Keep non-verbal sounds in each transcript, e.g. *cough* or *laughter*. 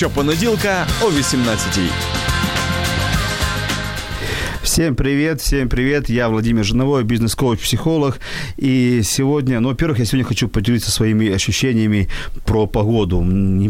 Щопонеділка о 18-й. Всем привет, всем привет. Я Владимир Жиновой, бизнес-коуч, психолог. И сегодня, ну, во-первых, я сегодня хочу поделиться своими ощущениями про погоду.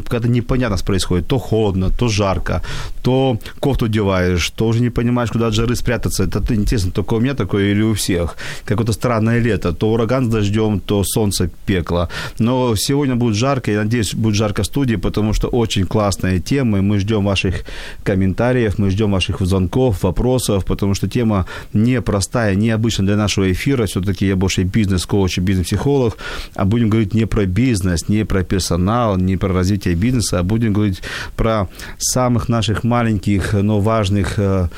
Когда непонятно происходит. То холодно, то жарко, то кофту одеваешь, то уже не понимаешь, куда от жары спрятаться. Это интересно, только у меня такое или у всех. Какое-то странное лето. То ураган с дождем, то солнце пекло. Но сегодня будет жарко, я надеюсь, будет жарко в студии, потому что очень классная тема. И мы ждем ваших комментариев, мы ждем ваших звонков, вопросов, потому что тема непростая, необычная для нашего эфира. Все-таки я больше бизнес-коуч и бизнес-психолог. А будем говорить не про бизнес, не про персонал, не про развитие бизнеса, а будем говорить про самых наших маленьких, но важных э,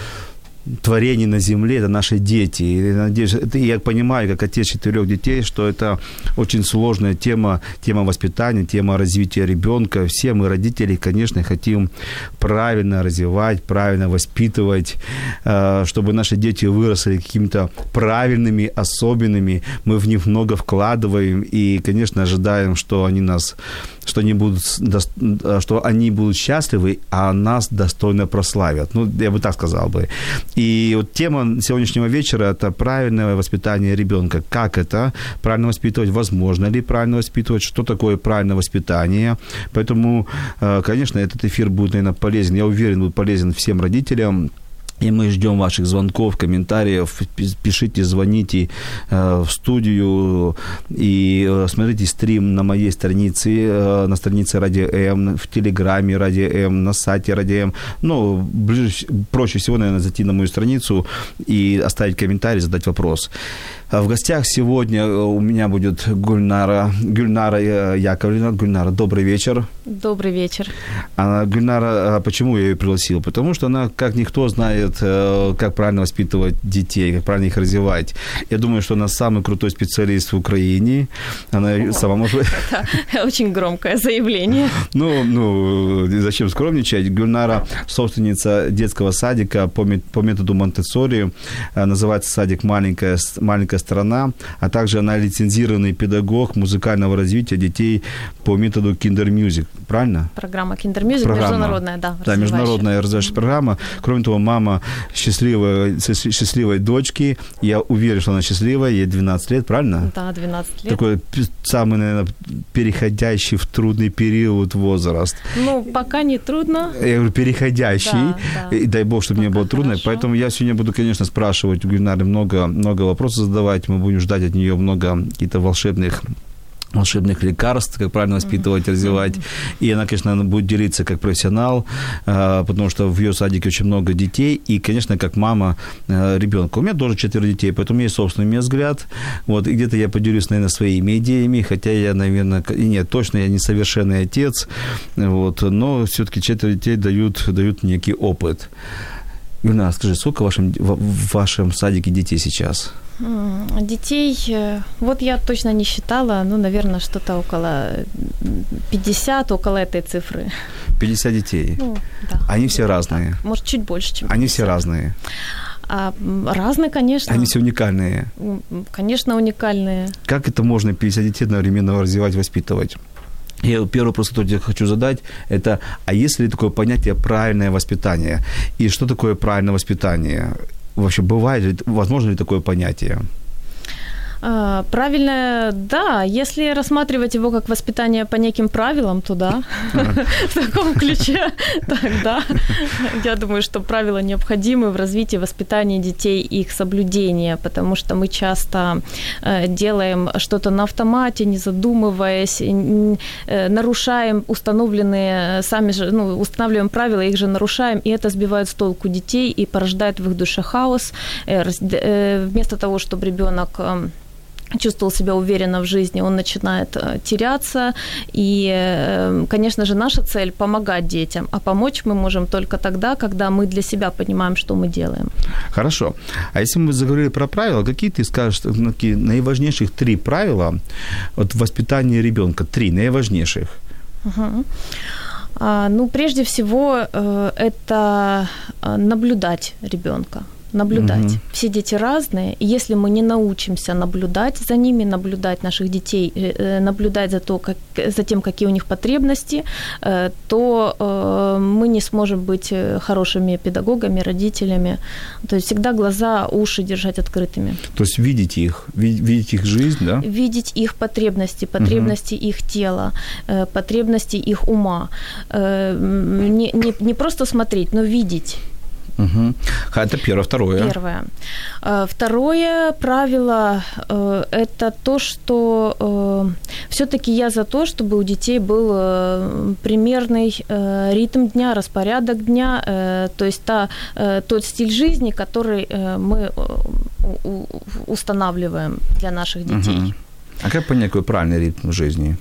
творений на земле, это наши дети. И, надеюсь, это, я понимаю, как отец четырех детей, что это очень сложная тема, тема воспитания, тема развития ребенка. Все мы, родители, конечно, хотим правильно развивать, правильно воспитывать, э, чтобы наши дети выросли какими-то правильными, особенными. Мы в них много вкладываем и, конечно, ожидаем, что они нас что они будут, что они будут счастливы, а нас достойно прославят. Ну, я бы так сказал бы. И вот тема сегодняшнего вечера – это правильное воспитание ребенка. Как это? Правильно воспитывать? Возможно ли правильно воспитывать? Что такое правильное воспитание? Поэтому, э, конечно, этот эфир будет, наверное, полезен. Я уверен, будет полезен всем родителям, и мы ждем ваших звонков, комментариев. Пишите, звоните э, в студию и э, смотрите стрим на моей странице, э, на странице Радио М, в Телеграме Радио М, на сайте Радио М. Ну, ближе, проще всего, наверное, зайти на мою страницу и оставить комментарий, задать вопрос. А в гостях сегодня у меня будет Гульнара, Гульнара Яковлевна. Гульнара, добрый вечер. Добрый вечер. А Гульнара, почему я ее пригласил? Потому что она, как никто, знает, э, как правильно воспитывать детей, как правильно их развивать. Я думаю, что она самый крутой специалист в Украине. Она О, сама может... *laughs* Это очень громкое заявление. Ну, ну, зачем скромничать? Гульнара собственница детского садика по, по методу Монтессори. Называется садик «Маленькая, маленькая сторона», а также она лицензированный педагог музыкального развития детей по методу Kinder Music. Правильно? Программа Kinder Music, программа. международная, да. Да, международная развивающая программа. Кроме того, мама счастливой, счастливой дочки. Я уверен, что она счастливая, ей 12 лет, правильно? Да, 12 лет. Такой самый, наверное, переходящий в трудный период возраст. Ну, пока не трудно. Я говорю, переходящий. Да, да. И дай бог, чтобы пока не было трудно. Хорошо. Поэтому я сегодня буду, конечно, спрашивать у Гульнары много, много вопросов задавать. Мы будем ждать от нее много каких-то волшебных волшебных лекарств, как правильно воспитывать, развивать. И она, конечно, будет делиться как профессионал, а, потому что в ее садике очень много детей. И, конечно, как мама а, ребенка. У меня тоже четверо детей, поэтому есть собственный взгляд. Вот, и где-то я поделюсь, наверное, своими идеями, хотя я, наверное, и нет, точно я не совершенный отец, вот, но все-таки четверо детей дают, дают некий опыт. Юна, скажи, сколько в вашем, в вашем садике детей сейчас? Детей, э, вот я точно не считала, ну, наверное, что-то около 50, около этой цифры. 50 детей? Ну, да. Они все разные? Может, чуть больше, чем 50. Они все разные? А, разные, конечно. Они все уникальные? Конечно, уникальные. Как это можно 50 детей одновременно развивать, воспитывать? Я первый вопрос, который я хочу задать, это, а есть ли такое понятие правильное воспитание? И что такое правильное воспитание? Вообще бывает возможно ли такое понятие? А, правильно, да. Если рассматривать его как воспитание по неким правилам, то да. В таком ключе, тогда я думаю, что правила необходимы в развитии воспитания детей и их соблюдения, потому что мы часто э, делаем что-то на автомате, не задумываясь, э, нарушаем установленные сами же, ну, устанавливаем правила, их же нарушаем, и это сбивает с толку детей и порождает в их душе хаос. Э, вместо того, чтобы ребенок чувствовал себя уверенно в жизни, он начинает э, теряться. И, э, конечно же, наша цель – помогать детям, а помочь мы можем только тогда, когда мы для себя понимаем, что мы делаем. Хорошо. А если мы заговорили про правила, какие ты скажешь такие наиважнейших три правила вот, в воспитании ребенка? Три наиважнейших. Угу. Ну, прежде всего, э, это наблюдать ребенка наблюдать. Угу. Все дети разные, и если мы не научимся наблюдать за ними, наблюдать наших детей, э, э, наблюдать за, то, как, за тем, какие у них потребности, э, то мы не сможем быть хорошими педагогами, родителями. То есть всегда глаза, уши держать открытыми. То есть видеть их, видеть их жизнь, да? Видеть их потребности, потребности угу. их тела, потребности их ума. Не, не, не просто смотреть, но видеть Угу. Это первое. Второе. Первое. Э, второе правило э, – это то, что э, все-таки я за то, чтобы у детей был примерный ритм дня, распорядок дня, то есть та, тот стиль жизни, который мы устанавливаем для наших детей. Угу. А как понять, какой правильный ритм жизни?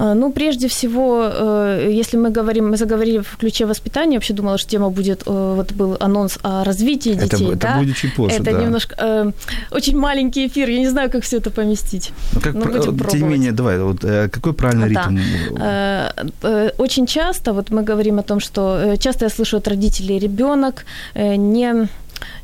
А, ну, прежде всего, э, если мы говорим, мы заговорили в ключе воспитания, вообще думала, что тема будет, э, вот был анонс о развитии детей. Это, да? это будет чуть позже, Это да. немножко, э, очень маленький эфир, я не знаю, как все это поместить. Ну, как, но будем тем пробовать. не менее, давай, вот какой правильный ритм? Да. Очень часто, вот мы говорим о том, что часто я слышу от родителей, ребенок не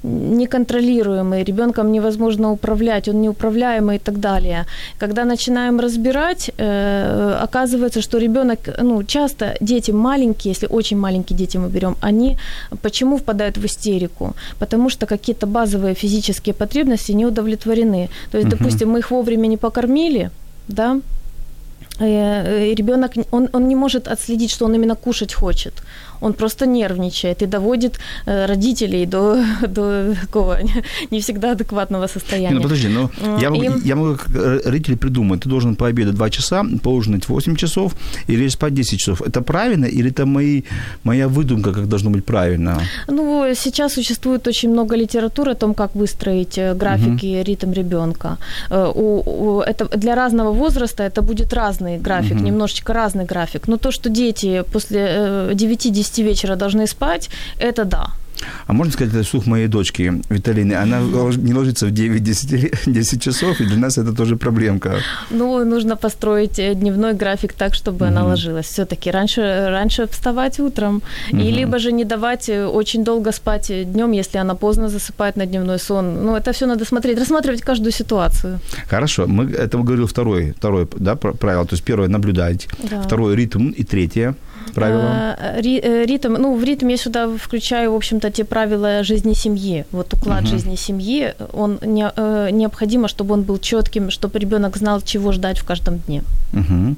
неконтролируемый, ребенком невозможно управлять, он неуправляемый и так далее. Когда начинаем разбирать, э, оказывается, что ребенок, ну, часто дети маленькие, если очень маленькие дети мы берем, они почему впадают в истерику? Потому что какие-то базовые физические потребности не удовлетворены. То есть, uh-huh. допустим, мы их вовремя не покормили, да, э, ребенок, он, он не может отследить, что он именно кушать хочет он просто нервничает и доводит э, родителей до, *laughs* до такого *laughs* не всегда адекватного состояния. Ну, подожди, ну, я, могу, и... я могу как родитель придумать, ты должен пообедать 2 часа, поужинать 8 часов или спать 10 часов. Это правильно или это мои, моя выдумка, как должно быть правильно? Ну, сейчас существует очень много литературы о том, как выстроить э, графики, угу. ритм ребенка. Э, у, у, это для разного возраста это будет разный график, угу. немножечко разный график. Но то, что дети после 9-10 10 вечера должны спать, это да. А можно сказать, это слух моей дочки Виталины. Она не ложится в 9-10 10 *laughs* часов, и для нас это тоже проблемка. Ну, нужно построить э, дневной график так, чтобы угу. она ложилась. Все-таки раньше, раньше вставать утром. Угу. И либо же не давать э, очень долго спать днем, если она поздно засыпает на дневной сон. Ну, это все надо смотреть, рассматривать каждую ситуацию. Хорошо. Мы, это говорил второй, второй да, правило. То есть первое – наблюдать. Да. Второе – ритм. И третье – правила? Э, э, ритм, ну, в ритм я сюда включаю, в общем-то, те правила жизни семьи. Вот уклад uh-huh. жизни семьи, он не, э, необходимо, чтобы он был четким, чтобы ребенок знал, чего ждать в каждом дне. Uh-huh.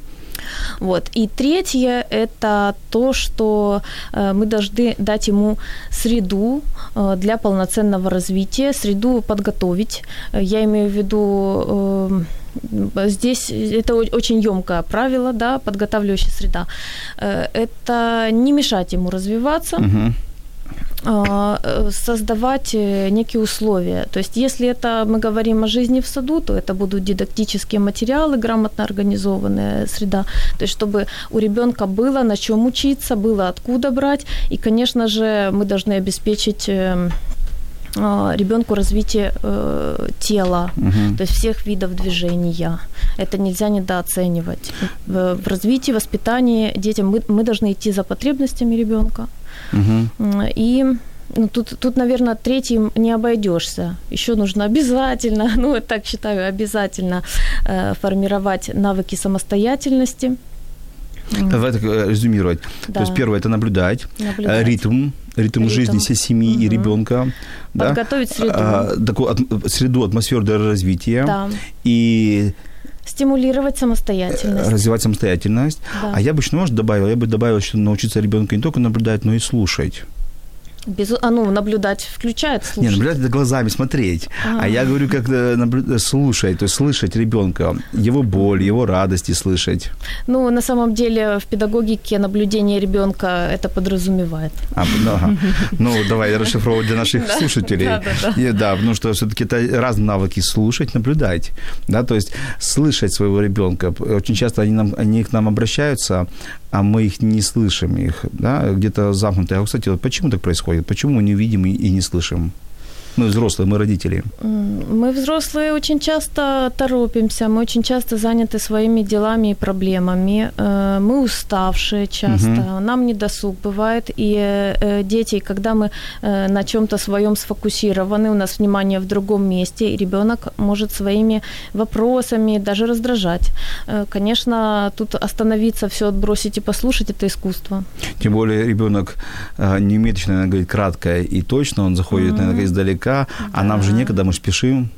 Вот. И третье – это то, что мы должны дать ему среду для полноценного развития, среду подготовить. Я имею в виду Здесь это очень емкое правило, да, подготавливающая среда. Э, это не мешать ему развиваться. Угу создавать э, некие условия. То есть, если это мы говорим о жизни в саду, то это будут дидактические материалы, грамотно организованная среда. То есть, чтобы у ребенка было на чем учиться, было откуда брать. И, конечно же, мы должны обеспечить эм, ребенку развитие э, тела, угу. то есть всех видов движения. Это нельзя недооценивать. В, в развитии, воспитании детям мы, мы должны идти за потребностями ребенка. Угу. И ну, тут, тут, наверное, третьим не обойдешься. Еще нужно обязательно, *laughs* ну, я так считаю, обязательно э, формировать навыки самостоятельности. Давай так э, резюмировать. Да. То есть первое это наблюдать, наблюдать. ритм, ритм, ритм жизни всей семьи угу. и ребенка. Подготовить да? среду. А, такую от, среду, атмосферу для развития. Да. И стимулировать самостоятельность. Развивать самостоятельность. Да. А я бы еще, может, добавил, я бы добавил, что научиться ребенка не только наблюдать, но и слушать. Без, а ну, наблюдать включает, слушать. Не, наблюдать это глазами смотреть. А, а я говорю, как э, наблю... слушать, то есть слышать ребенка, его боль, его радости слышать. Ну, на самом деле в педагогике наблюдение ребенка это подразумевает. А, ну, ага. ну, давай расшифровывать для наших слушателей. Да, да, да. И, да, потому что все-таки это разные навыки слушать, наблюдать. Да, то есть слышать своего ребенка. Очень часто они, нам, они к нам обращаются, а мы их не слышим, их, да, где-то замкнутые. А, кстати, вот почему так происходит? Почему не видим и не слышим? Мы взрослые, мы родители. Мы взрослые очень часто торопимся, мы очень часто заняты своими делами и проблемами. Э, мы уставшие часто, угу. нам не досуг бывает. И э, дети, когда мы э, на чем-то своем сфокусированы, у нас внимание в другом месте, и ребенок может своими вопросами даже раздражать. Конечно, тут остановиться, все отбросить и послушать это искусство. Тем более ребенок не умеет, наверное, говорить кратко и точно, он заходит, mm наверное, издалека да. а нам же некогда, мы спешим.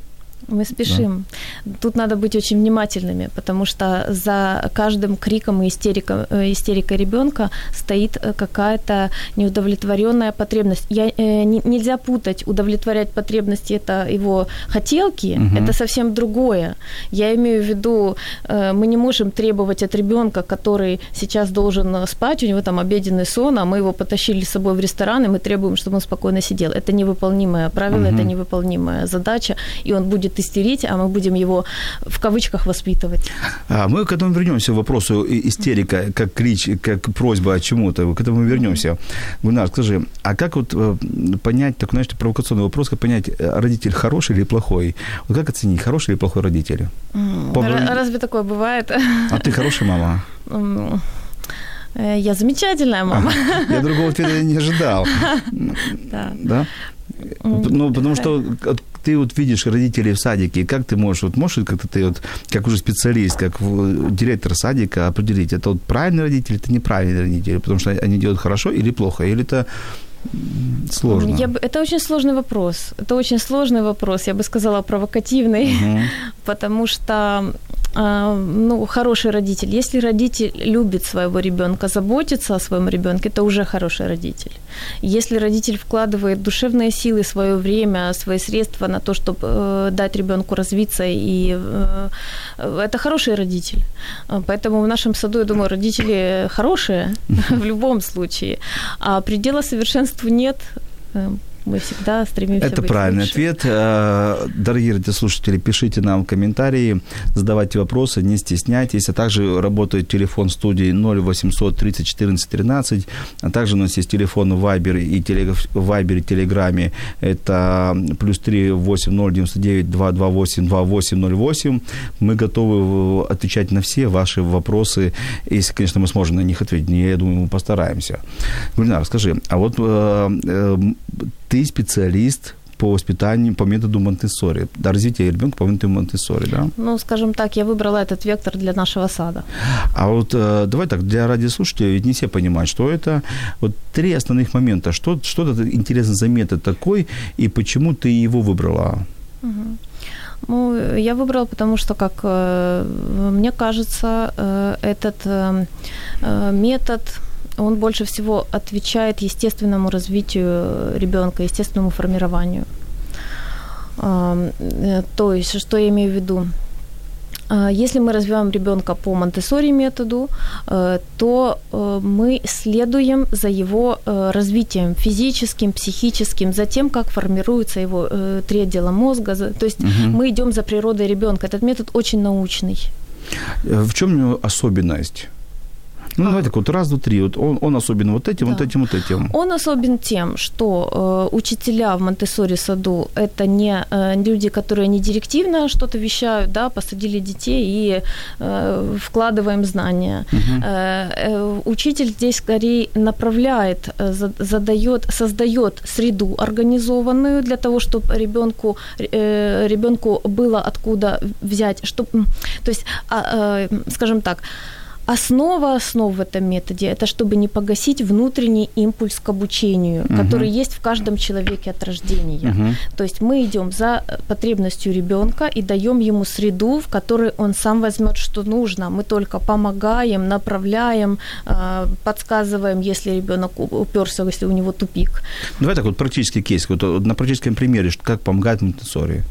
Мы спешим. Да. Тут надо быть очень внимательными, потому что за каждым криком и истерикой, э, истерикой ребенка стоит э, какая-то неудовлетворенная потребность. Я, э, не, нельзя путать удовлетворять потребности это его хотелки, угу. это совсем другое. Я имею в виду, э, мы не можем требовать от ребенка, который сейчас должен спать, у него там обеденный сон, а мы его потащили с собой в ресторан, и мы требуем, чтобы он спокойно сидел. Это невыполнимое правило, угу. это невыполнимая задача, и он будет истерить, а мы будем его в кавычках воспитывать. А мы к этому вернемся, к вопросу истерика, как крич, как просьба о чему-то, к этому вернемся. Гунар, скажи, а как вот э, понять, так, знаешь, провокационный вопрос, как понять, э, родитель хороший или плохой? Вот как оценить, хороший или плохой родитель? Mm, Разве такое бывает? А ты хорошая мама? *laughs* Э, я замечательная мама. Я другого ответа не ожидал. *laughs* Да. Да? Ну, потому что ты вот видишь родителей в садике, как ты можешь, вот можешь как-то ты вот, как уже специалист, как директор садика определить, это вот правильный родитель, это неправильный родитель, потому что они делают хорошо или плохо, или это сложно? Я, это очень сложный вопрос. Это очень сложный вопрос, я бы сказала, провокативный, угу. *laughs* потому что а, ну, хороший родитель. Если родитель любит своего ребенка, заботится о своем ребенке, это уже хороший родитель. Если родитель вкладывает душевные силы, свое время, свои средства на то, чтобы э, дать ребенку развиться, и э, это хороший родитель. Поэтому в нашем саду, я думаю, родители хорошие *laughs* в любом случае. А предела совершенству нет мы всегда стремимся Это правильный лучше. ответ. Э, дорогие радиослушатели, пишите нам комментарии, задавайте вопросы, не стесняйтесь. А также работает телефон студии 0800 30 14 13. А также у нас есть телефон в Viber и, телег... Viber и Телеграме. Это плюс 3 8099 228 2808. Мы готовы отвечать на все ваши вопросы, если, конечно, мы сможем на них ответить. Я думаю, мы постараемся. Гульнар, скажи, а вот э, э, ты специалист по воспитанию, по методу Монтессори, да, развития ребенка по методу Монтессори, да? Ну, скажем так, я выбрала этот вектор для нашего сада. А вот э, давай так, для радиослушателей, ведь не все понимают, что это. Вот три основных момента. Что, что это интересно за метод такой, и почему ты его выбрала? Угу. Ну, я выбрала, потому что, как э, мне кажется, э, этот э, э метод он больше всего отвечает естественному развитию ребенка, естественному формированию. Э, то есть, что я имею в виду? А, если мы развиваем ребенка по Монтессори методу, э, то э, мы следуем за его развитием физическим, психическим, за тем, как формируются его три отдела мозга. То есть угу. мы идем за природой ребенка. Этот метод очень научный. В чем особенность? Ну, давай так вот, раз, два, три. Вот он, он особен вот этим, да. вот этим, вот этим. Он особен тем, что э, учителя в монте саду – это не э, люди, которые не директивно что-то вещают, да, посадили детей и э, вкладываем знания. Угу. Э, э, учитель здесь скорее направляет, э, задает, создает среду организованную для того, чтобы ребенку, э, ребенку было откуда взять, чтобы, то есть, э, э, скажем так, основа основ в этом методе – это чтобы не погасить внутренний импульс к обучению, угу. который есть в каждом человеке от рождения. Угу. То есть мы идем за потребностью ребенка и даем ему среду, в которой он сам возьмет, что нужно. Мы только помогаем, направляем, а, подсказываем, если ребенок уперся, если у него тупик. Давай так вот практический кейс, вот на практическом примере, как помогает Монтессори.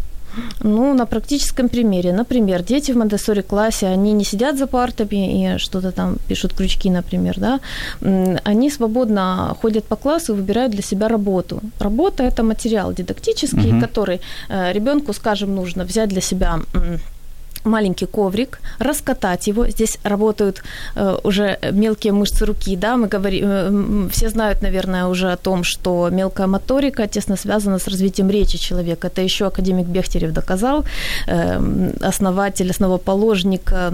Ну, на практическом примере. Например, дети в Монтессори классе, они не сидят за партами и что-то там пишут крючки, например, да. Они свободно ходят по классу и выбирают для себя работу. Работа – это материал дидактический, угу. который э, ребенку, скажем, нужно взять для себя маленький коврик, раскатать его. Здесь работают э, уже мелкие мышцы руки, да, мы говорим, э, все знают, наверное, уже о том, что мелкая моторика тесно связана с развитием речи человека. Это еще академик Бехтерев доказал, э, основатель, основоположник э,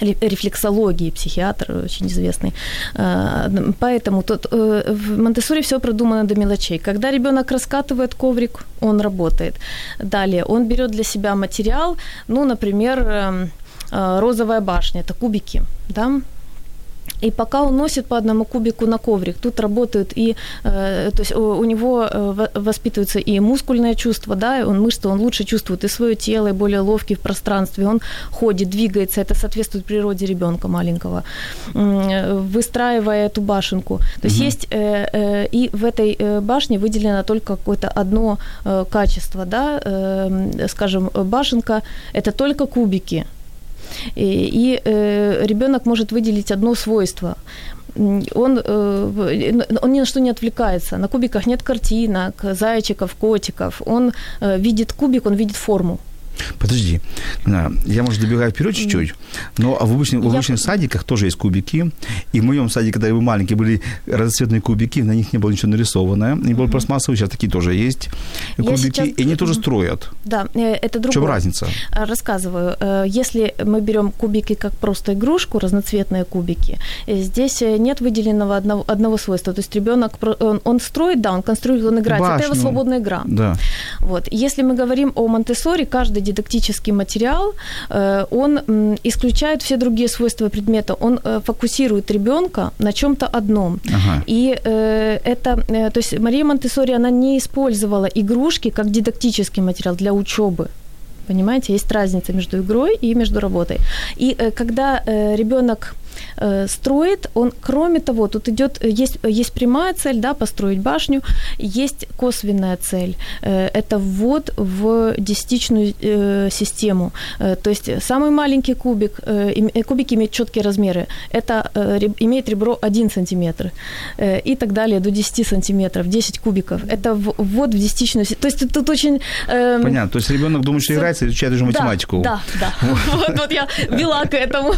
рефлексологии, психиатр очень известный. А, поэтому тут э, в Монтессори все продумано до мелочей. Когда ребенок раскатывает коврик, он работает. Далее он берет для себя материал, ну, например, эм, э, розовая башня, это кубики, да, и пока он носит по одному кубику на коврик, тут работают и, э, то есть у, у него э, воспитываются и мускульное чувство, да, он мышцы, он лучше чувствует и свое тело, и более ловкий в пространстве, он ходит, двигается, это соответствует природе ребенка маленького, выстраивая эту башенку. То есть угу. есть э, э, и в этой э, башне выделено только какое-то одно э, качество, да, э, скажем, башенка – это только кубики, и, и э, ребенок может выделить одно свойство он, э, он ни на что не отвлекается. На кубиках нет картинок, зайчиков, котиков. Он э, видит кубик, он видит форму. Подожди, я, может, добегаю вперед чуть-чуть, но в обычных, в обычных я... садиках тоже есть кубики, и в моем садике, когда я был маленький, были разноцветные кубики, на них не было ничего нарисованное, они были пластмассовые, сейчас такие тоже есть, кубики, сейчас... и они тоже строят. Да, э, это другое. В чем разница? Э, рассказываю. Э, если мы берем кубики как просто игрушку, разноцветные кубики, здесь нет выделенного одного, одного свойства, то есть ребенок, он, он строит, да, он конструирует, он играет, Башню. это его свободная игра. Да. Вот. Если мы говорим о Монтессори, каждый дидактический материал, э, он исключает все другие свойства предмета, он э, фокусирует ребенка на чем-то одном. Ага. И э, это, то есть Мария Монтессори, она не использовала игрушки как дидактический материал для учебы. Понимаете, есть разница между игрой и между работой. И когда ребенок Э, строит, он, кроме того, тут идет, есть, есть прямая цель, да, построить башню, есть косвенная цель, э, это ввод в десятичную э, систему, то есть самый маленький кубик, кубик имеет четкие размеры, это имеет ребро 1 сантиметр и так далее до 10 сантиметров, 10 кубиков, это ввод в десятичную то есть тут очень... Эм, Понятно, то есть ребенок думает, что играется, изучает уже математику. Да, да, да. Вот, вот я вела к этому.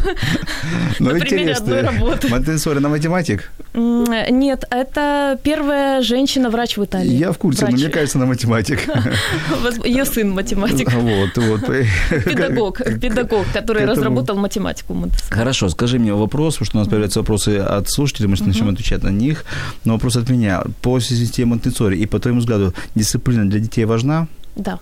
Но одной работы. Монтессори на математик? Нет, это первая женщина-врач в Италии. Я в курсе, врач. но мне кажется, на математик. *laughs* Ее сын математик. *laughs* Вот, вот. *laughs* Педагог, педагог, который разработал математику. Хорошо, скажи мне вопрос, потому что у нас появляются вопросы от слушателей, мы начнем отвечать на них. Но вопрос от меня. По системе Монтессори и по твоему взгляду, дисциплина для детей важна? Да.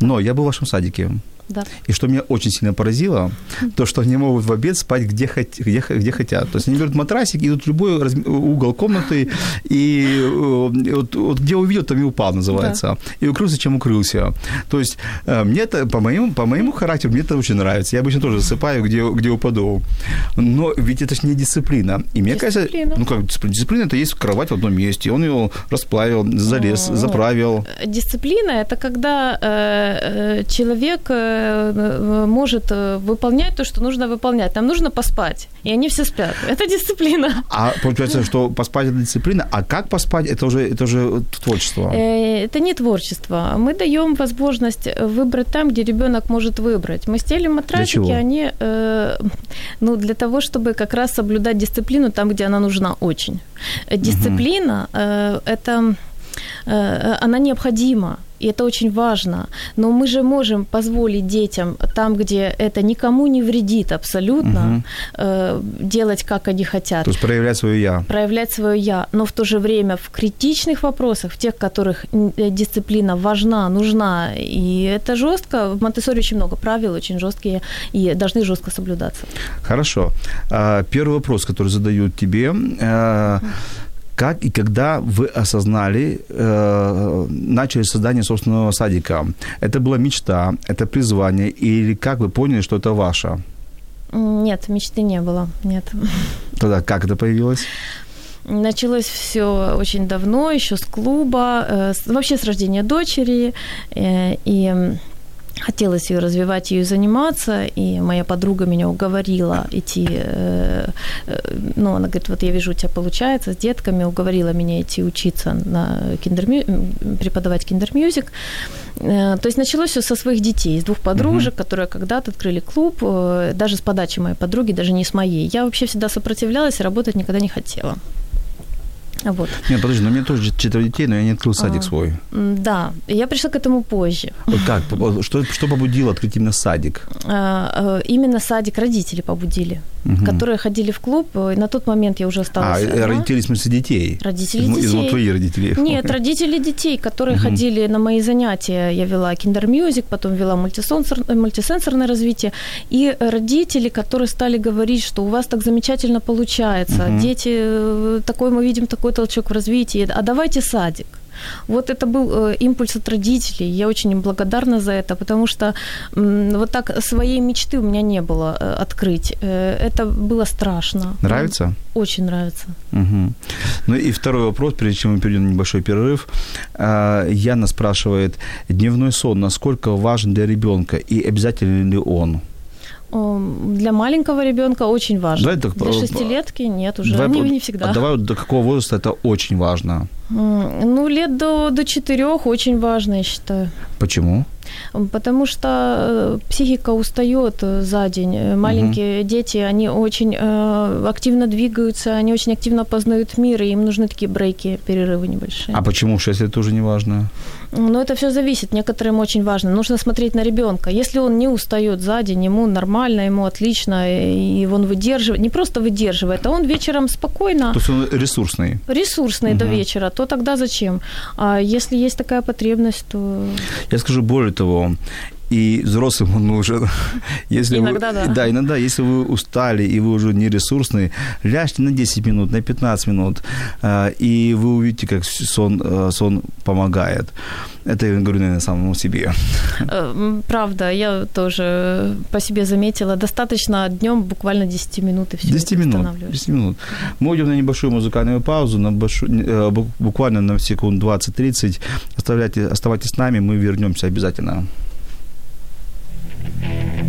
Но я был в вашем садике. Да. И что меня очень сильно поразило, то, что они могут в обед спать где, хот- где, где хотят. То есть они берут матрасик, идут в любой раз... угол комнаты, и э, вот, вот где увидел, там и упал, называется. Да. И укрылся, чем укрылся. То есть э, мне это, по моему, по моему характеру, мне это очень нравится. Я обычно тоже засыпаю, где, где упаду. Но ведь это же не дисциплина. И мне дисциплина. кажется, ну как дисциплина? Дисциплина – это есть кровать в одном месте. Он его расплавил, залез, заправил. Дисциплина – это когда э, человек Э, может э, выполнять то, что нужно выполнять. Нам нужно поспать, и они все спят. *laughs* Это дисциплина. А получается, что поспать это дисциплина, а как поспать это уже это уже творчество? Э, это не творчество. Мы даем возможность выбрать там, где ребенок может выбрать. Мы стелим матрасики, они ну для того, чтобы как раз соблюдать дисциплину там, где она нужна очень. Дисциплина угу. это она необходима и это очень важно. Но мы же можем позволить детям там, где это никому не вредит абсолютно, угу. делать, как они хотят. То есть проявлять свое «я». Проявлять свое «я, но в то же время в критичных вопросах, в тех, которых э, дисциплина важна, нужна, и это жестко. В монте очень много правил, очень жесткие, и должны жестко соблюдаться. Хорошо. А, первый вопрос, который задают тебе. Как и когда вы осознали, э, начали создание собственного садика? Это была мечта, это призвание, или как вы поняли, что это ваше? Нет, мечты не было, нет. Тогда как это появилось? Началось все очень давно, еще с клуба, э, вообще с рождения дочери. Э, и хотелось ее развивать, ее заниматься, и моя подруга меня уговорила идти, э, э, ну, она говорит, вот я вижу, у тебя получается с детками, уговорила меня идти учиться на киндер преподавать Kindermusik. Э, то есть началось все со своих детей, с двух подружек, uh-huh. которые когда-то открыли клуб, даже с подачи моей подруги, даже не с моей. Я вообще всегда сопротивлялась работать никогда не хотела. Вот. Нет, подожди, но у меня тоже четверо детей, но я не открыл садик а, свой. Да, я пришла к этому позже. Вот как? Что, что побудило открыть именно садик? А, а, именно садик родители побудили, угу. которые ходили в клуб. И на тот момент я уже осталась А, одна. родители, в смысле, детей? Родители из, детей. Из твои родители? Нет, родители детей, которые угу. ходили на мои занятия. Я вела Kindermusik, потом вела мультисенсор, мультисенсорное развитие. И родители, которые стали говорить, что у вас так замечательно получается. Угу. Дети, э, такой мы видим, такой толчок в развитии, а давайте садик. Вот это был э, импульс от родителей. Я очень им благодарна за это, потому что вот так своей мечты у меня не было э, открыть. Э, это было страшно. Нравится? Очень нравится. Угу. Ну и второй вопрос, прежде чем мы перейдем на небольшой перерыв. Яна спрашивает, дневной сон насколько важен для ребенка и обязательно ли он? Для маленького ребенка очень важно. Давай так, Для шестилетки нет, уже давай, не, не всегда. А давай до какого возраста это очень важно? Ну, лет до, до четырех очень важно, я считаю. Почему? Потому что э, психика устает э, за день. Э, маленькие угу. дети, они очень активно двигаются, они очень активно познают мир, и им нужны такие брейки, перерывы небольшие. А почему в 6 лет тоже не важно? Ну, это все зависит. Некоторым очень важно. Нужно смотреть на ребенка. Если он не устает за день, ему нормально, ему отлично, и он выдерживает, не просто выдерживает, а он вечером спокойно... То есть он ресурсный? Ресурсный угу. до вечера. То тогда зачем? А если есть такая потребность, то... Я скажу более того, и взрослым он нужен. *laughs* Если иногда, вы, да. Да, иногда, если вы устали и вы уже не ресурсные, ляжьте на 10 минут, на 15 минут, а, и вы увидите, как сон, а, сон помогает. Это я говорю, наверное, самому себе. Э, правда, я тоже по себе заметила. Достаточно днем буквально 10 минут и все. 10 минут. 10 минут. Мы уйдем на небольшую музыкальную паузу, на большую, э, буквально на секунд 20-30. Оставляйте, оставайтесь с нами, мы вернемся обязательно. Thank you.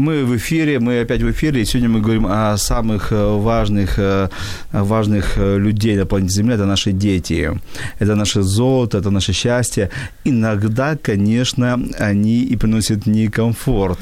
Мы в эфире, мы опять в эфире, и сегодня мы говорим о самых э, важных, э, важных э, людей на планете Земля, это наши дети. Это наше золото, это наше счастье. Иногда, конечно, они и приносят некомфорт.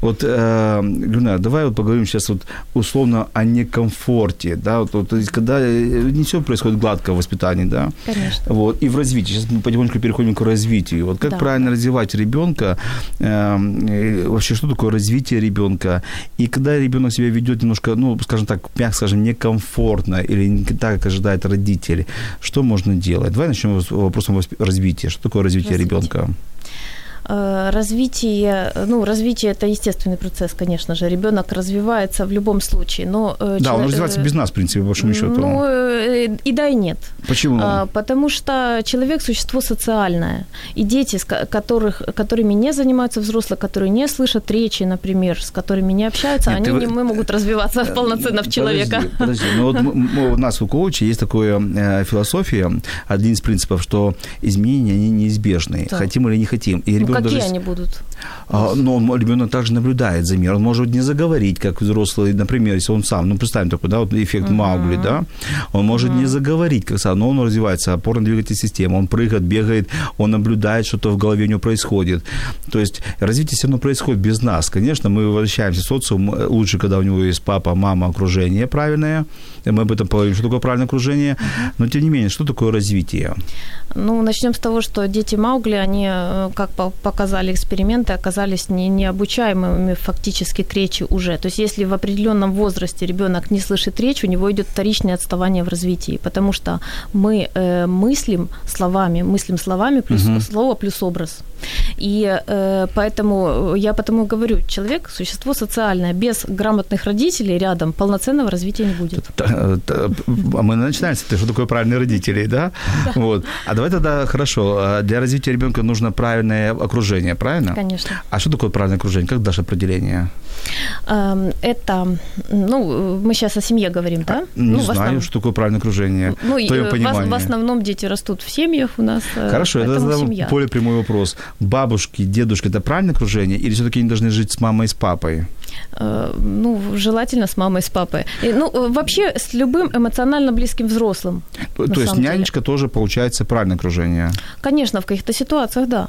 Вот, э, Люна, давай вот поговорим сейчас вот условно о некомфорте, да, вот, вот, то есть, когда э, не все происходит гладко в воспитании, да, Конечно. вот, и в развитии. Сейчас мы потихоньку переходим к развитию. Вот как да. правильно развивать ребенка, э, вообще что такое развитие ребенка, и когда ребенок себя ведет немножко, ну, скажем так, мягко скажем, некомфортно или не так, как ожидает родители, что можно делать? Давай начнем с вопросом развития. Что такое развитие, развитие. ребенка? Э, развитие, ну, развитие это естественный процесс, конечно же. Ребенок развивается в любом случае, но... э, Да, он развивается без нас, в принципе, по большому счету. Ну, и да, и нет. Почему? А, потому что человек – существо социальное. И дети, которых, которыми не занимаются взрослые, которые не слышат речи, например, с которыми не общаются, нет, они ты... не могут развиваться *laughs* полноценно в человека. Подожди, подожди. Ну, вот мы, у нас у коуча есть такая э, философия, один из принципов, что изменения, они неизбежны, да. хотим или не хотим. И ребенок ну, какие даже... они будут? А, но ребенок также наблюдает за миром. Он может не заговорить, как взрослый, например, если он сам, ну, представим такой, да, вот эффект uh-huh. Маугли, да, он может uh-huh. не заговорить, как сам, но он развивается, опорно-двигательная система, он прыгает, бегает, он наблюдает, что-то в голове у него происходит. То есть развитие все равно происходит без нас. Конечно, мы возвращаемся в социум лучше, когда у него есть папа, мама, окружение правильное. Мы об этом поговорим, что такое правильное окружение. Но, тем не менее, что такое развитие? Ну, начнем с того, что дети Маугли, они, э, как показали эксперименты, оказались не, необучаемыми фактически к речи уже. То есть если в определенном возрасте ребенок не слышит речь, у него идет вторичное отставание в развитии, потому что мы э, мыслим словами, мыслим словами плюс угу. слово плюс образ. И э, поэтому я потому говорю, человек – существо социальное. Без грамотных родителей рядом полноценного развития не будет. А мы начинаем с что такое правильные родители, да? да. Вот. А давай тогда, хорошо, а для развития ребенка нужно правильное окружение, правильно? Конечно. А что такое правильное окружение? Как дашь определение? Эм, это, ну, мы сейчас о семье говорим, да? Не ну, знаю, основ... что такое правильное окружение. Ну, в, в, в основном дети растут в семьях у нас. Э, Хорошо, это задам более прямой вопрос. Бабушки, дедушки – это правильное окружение? Или все-таки они должны жить с мамой и с папой? Э, ну, желательно с мамой, с папой. Ну, э, вообще с любым эмоционально близким взрослым. То есть нянечка деле. тоже получается правильное окружение? Конечно, в каких-то ситуациях, да.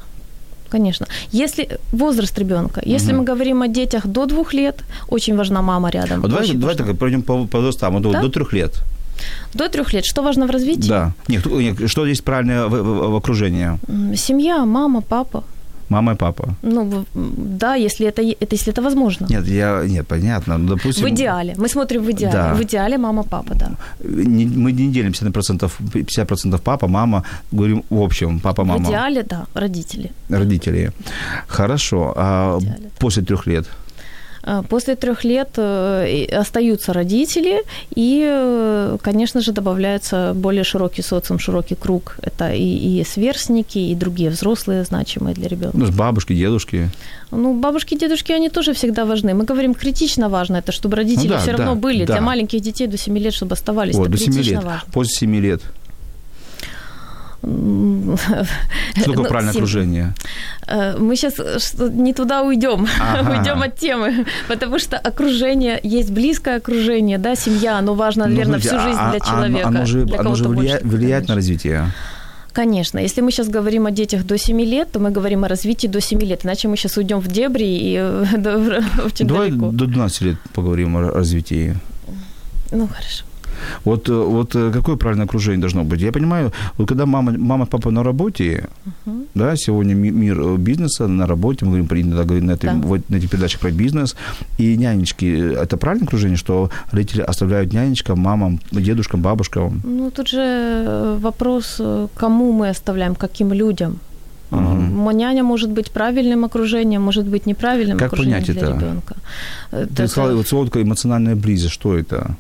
Конечно. Если возраст ребенка, если угу. мы говорим о детях до двух лет, очень важна мама рядом. Вот давай, давай так пройдем по, по возрастам. Вот да? До трех лет. До трех лет. Что важно в развитии? Да. Нет, что есть правильное в, в, в окружении? Семья, мама, папа. Мама и папа. Ну, да, если это, это, если это возможно. Нет, я, нет, понятно. Ну, допустим... В идеале. Мы смотрим в идеале. Да. В идеале мама, папа, да. Не, мы не делим 50%, 50% папа, мама. Говорим в общем, папа, мама. В идеале, да, родители. Родители. Хорошо. А идеале, после трех лет? Э, после трех лет э, остаются родители, и, э, конечно же, добавляется более широкий социум, широкий круг. Это и, и сверстники, и другие взрослые, значимые для ребенка. Ну, бабушки, дедушки. Ну, бабушки, дедушки, они тоже всегда важны. Мы говорим, критично важно это, чтобы родители ну, да, все равно да, были. Да. Для маленьких детей до 7 лет, чтобы оставались. Это до 7 лет. Важно. После 7 лет. Что такое ну, правильное окружение? Э, мы сейчас не туда уйдем, ага. *laughs* уйдем от темы, потому что окружение, есть близкое окружение, да, семья, оно важно, ну, наверное, всю жизнь а, для человека. Оно же, для оно же влияет, влияет на развитие. Конечно. Если мы сейчас говорим о детях до 7 лет, то мы говорим о развитии до 7 лет. Иначе мы сейчас уйдем в дебри и э, *laughs* очень Давай далеко. до 12 лет поговорим о развитии. Ну, хорошо. Вот, э, вот э, какое правильное окружение должно быть? Я понимаю, вот когда мама, мама папа на работе, uh-huh. да, сегодня мир э, бизнеса на работе, мы говорим, принято говорить на, этой, да. вот, на этих передачах про бизнес, и нянечки, это правильное окружение, что родители оставляют нянечкам, мамам, дедушкам, бабушкам? Ну, тут же вопрос, кому мы оставляем, каким людям. Угу. Няня может быть правильным окружением, может быть неправильным как окружением для это? ребенка. Ты это... сказала, вот слово эмоциональная близость, что это?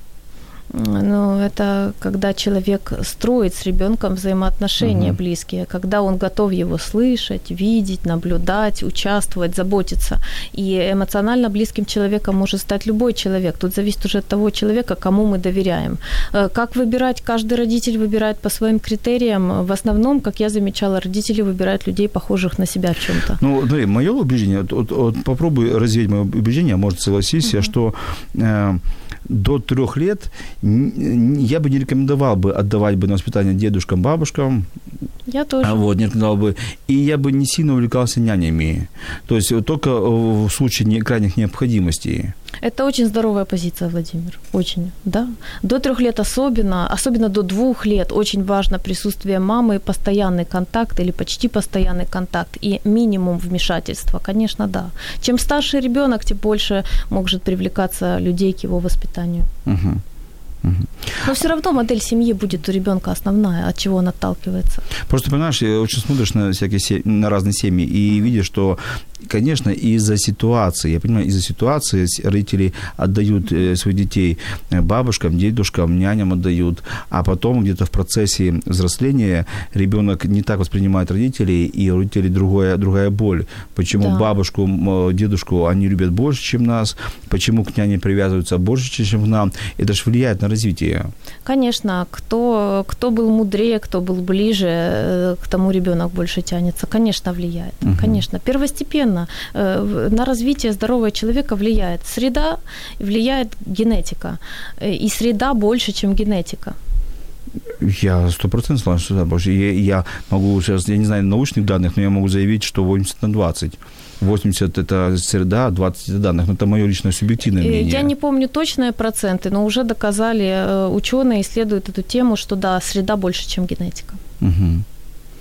Ну, это когда человек строит с ребенком взаимоотношения угу. близкие, когда он готов его слышать, видеть, наблюдать, участвовать, заботиться. И эмоционально близким человеком может стать любой человек. Тут зависит уже от того человека, кому мы доверяем. Э, как выбирать? Каждый родитель выбирает по своим критериям. В основном, как я замечала, родители выбирают людей, похожих на себя в чем-то. Ну, смотри, мое убеждение, вот, вот, вот попробуй развеять мое убеждение, может, согласись, угу. что э, до трех лет я бы не рекомендовал бы отдавать бы на воспитание дедушкам, бабушкам. Я тоже. А вот, не рекомендовал бы. И я бы не сильно увлекался нянями. То есть только в случае крайних необходимостей. Это очень здоровая позиция, Владимир. Очень, да. До трех лет особенно, особенно до двух лет очень важно присутствие мамы, постоянный контакт или почти постоянный контакт и минимум вмешательства. Конечно, да. Чем старше ребенок, тем больше может привлекаться людей к его воспитанию. Угу. Но все равно модель семьи будет у ребенка основная, от чего он отталкивается. Просто понимаешь, очень смотришь на всякие на разные семьи и видишь, что конечно, из-за ситуации, я понимаю, из-за ситуации родители отдают э, своих детей э, бабушкам, дедушкам, няням отдают, а потом где-то в процессе взросления ребенок не так воспринимает родителей, и у родителей другая, другая боль. Почему да. бабушку, дедушку они любят больше, чем нас, почему к няне привязываются больше, чем к нам. Это же влияет на развитие. Конечно, кто, кто был мудрее, кто был ближе, э, к тому ребенок больше тянется. Конечно, влияет. Угу. Конечно, первостепенно Безусловно, э, на развитие здорового человека влияет среда, влияет генетика. Э, и среда больше, чем генетика. Я сто процентов согласен, что больше. Я, я могу сейчас, я не знаю научных данных, но я могу заявить, что 80 на 20. 80 – это среда, 20 – это данных. Но это мое личное субъективное мнение. Я не помню точные проценты, но уже доказали, э, ученые исследуют эту тему, что да, среда больше, чем генетика. Угу.